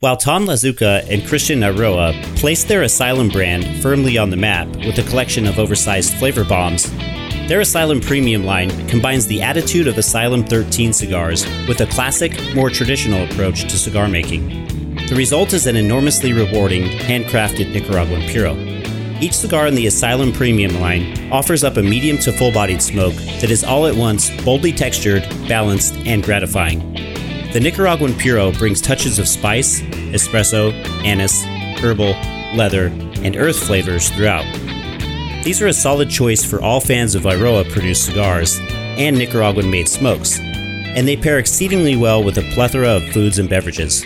While Tom Lazuka and Christian Eiroa placed their Asylum brand firmly on the map with a collection of oversized flavor bombs, their Asylum Premium line combines the attitude of Asylum 13 cigars with a classic, more traditional approach to cigar making. The result is an enormously rewarding, handcrafted Nicaraguan Puro. Each cigar in the Asylum Premium line offers up a medium to full bodied smoke that is all at once boldly textured, balanced, and gratifying. The Nicaraguan Puro brings touches of spice, espresso, anise, herbal, leather, and earth flavors throughout. These are a solid choice for all fans of Eiroa produced cigars and Nicaraguan made smokes, and they pair exceedingly well with a plethora of foods and beverages.